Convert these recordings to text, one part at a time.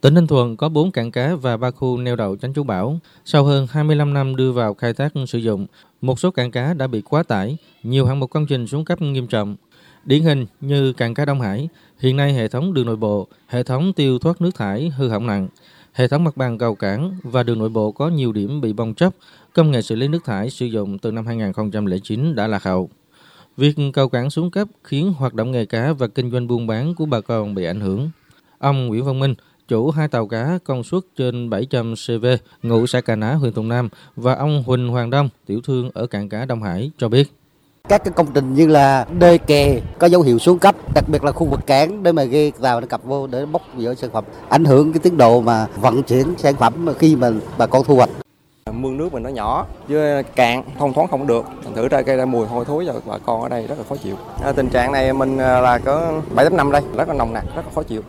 Tỉnh Ninh Thuận có 4 cảng cá và 3 khu neo đậu tránh trú bão. Sau hơn 25 năm đưa vào khai thác sử dụng, một số cảng cá đã bị quá tải, nhiều hạng mục công trình xuống cấp nghiêm trọng. Điển hình như cảng cá Đông Hải, hiện nay hệ thống đường nội bộ, hệ thống tiêu thoát nước thải hư hỏng nặng, hệ thống mặt bằng cầu cảng và đường nội bộ có nhiều điểm bị bong chóc, công nghệ xử lý nước thải sử dụng từ năm 2009 đã lạc hậu. Việc cầu cảng xuống cấp khiến hoạt động nghề cá và kinh doanh buôn bán của bà con bị ảnh hưởng. Ông Nguyễn Văn Minh, chủ hai tàu cá công suất trên 700 CV, ngụ xã Cà Ná, huyện Thuận Nam và ông Huỳnh Hoàng Đông, tiểu thương ở cảng cá Đông Hải cho biết. Các cái công trình như là đê kè có dấu hiệu xuống cấp, đặc biệt là khu vực cảng để mà ghe tàu nó cập vô để bốc dỡ sản phẩm, ảnh hưởng cái tiến độ mà vận chuyển sản phẩm khi mà bà con thu hoạch. Mương nước mình nó nhỏ với cạn thông thoáng không được thành thử ra gây ra mùi hôi thối cho bà con ở đây rất là khó chịu. À, tình trạng này mình à, là có bảy tám năm đây rất là nồng nặc rất là khó chịu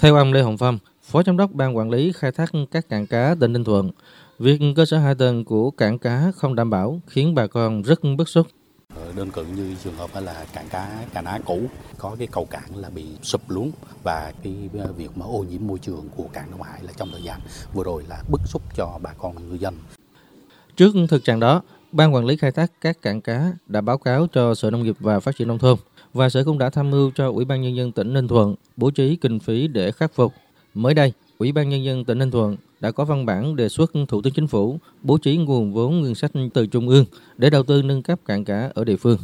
theo ông Lê Hồng Phong phó giám đốc ban quản lý khai thác các cảng cá tỉnh Ninh Thuận việc cơ sở hạ tầng của cảng cá không đảm bảo khiến bà con rất bức xúc ờ, đơn cử như trường hợp là cảng cá cà ná cũ có cái cầu cảng là bị sụp lún và cái ờ, việc mà ô nhiễm môi trường của cảng Đông Hải là trong thời gian vừa rồi là bức xúc cho bà con ngư dân. Trước thực trạng đó, Ban quản lý khai thác các cảng cá đã báo cáo cho Sở Nông nghiệp và Phát triển Nông thôn và Sở cũng đã tham mưu cho Ủy ban Nhân dân tỉnh Ninh Thuận bố trí kinh phí để khắc phục. Mới đây, Ủy ban Nhân dân tỉnh Ninh Thuận đã có văn bản đề xuất Thủ tướng Chính phủ bố trí nguồn vốn ngân sách từ Trung ương để đầu tư nâng cấp cảng cá ở địa phương.